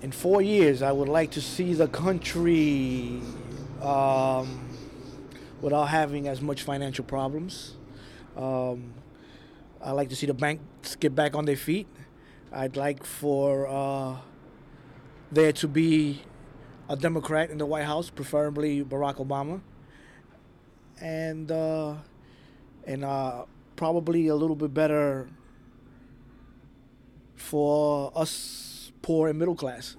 in four years, I would like to see the country um, without having as much financial problems. Um, I like to see the banks get back on their feet. I'd like for uh, there to be a Democrat in the White House, preferably Barack Obama, and uh, and uh, probably a little bit better for us poor and middle class.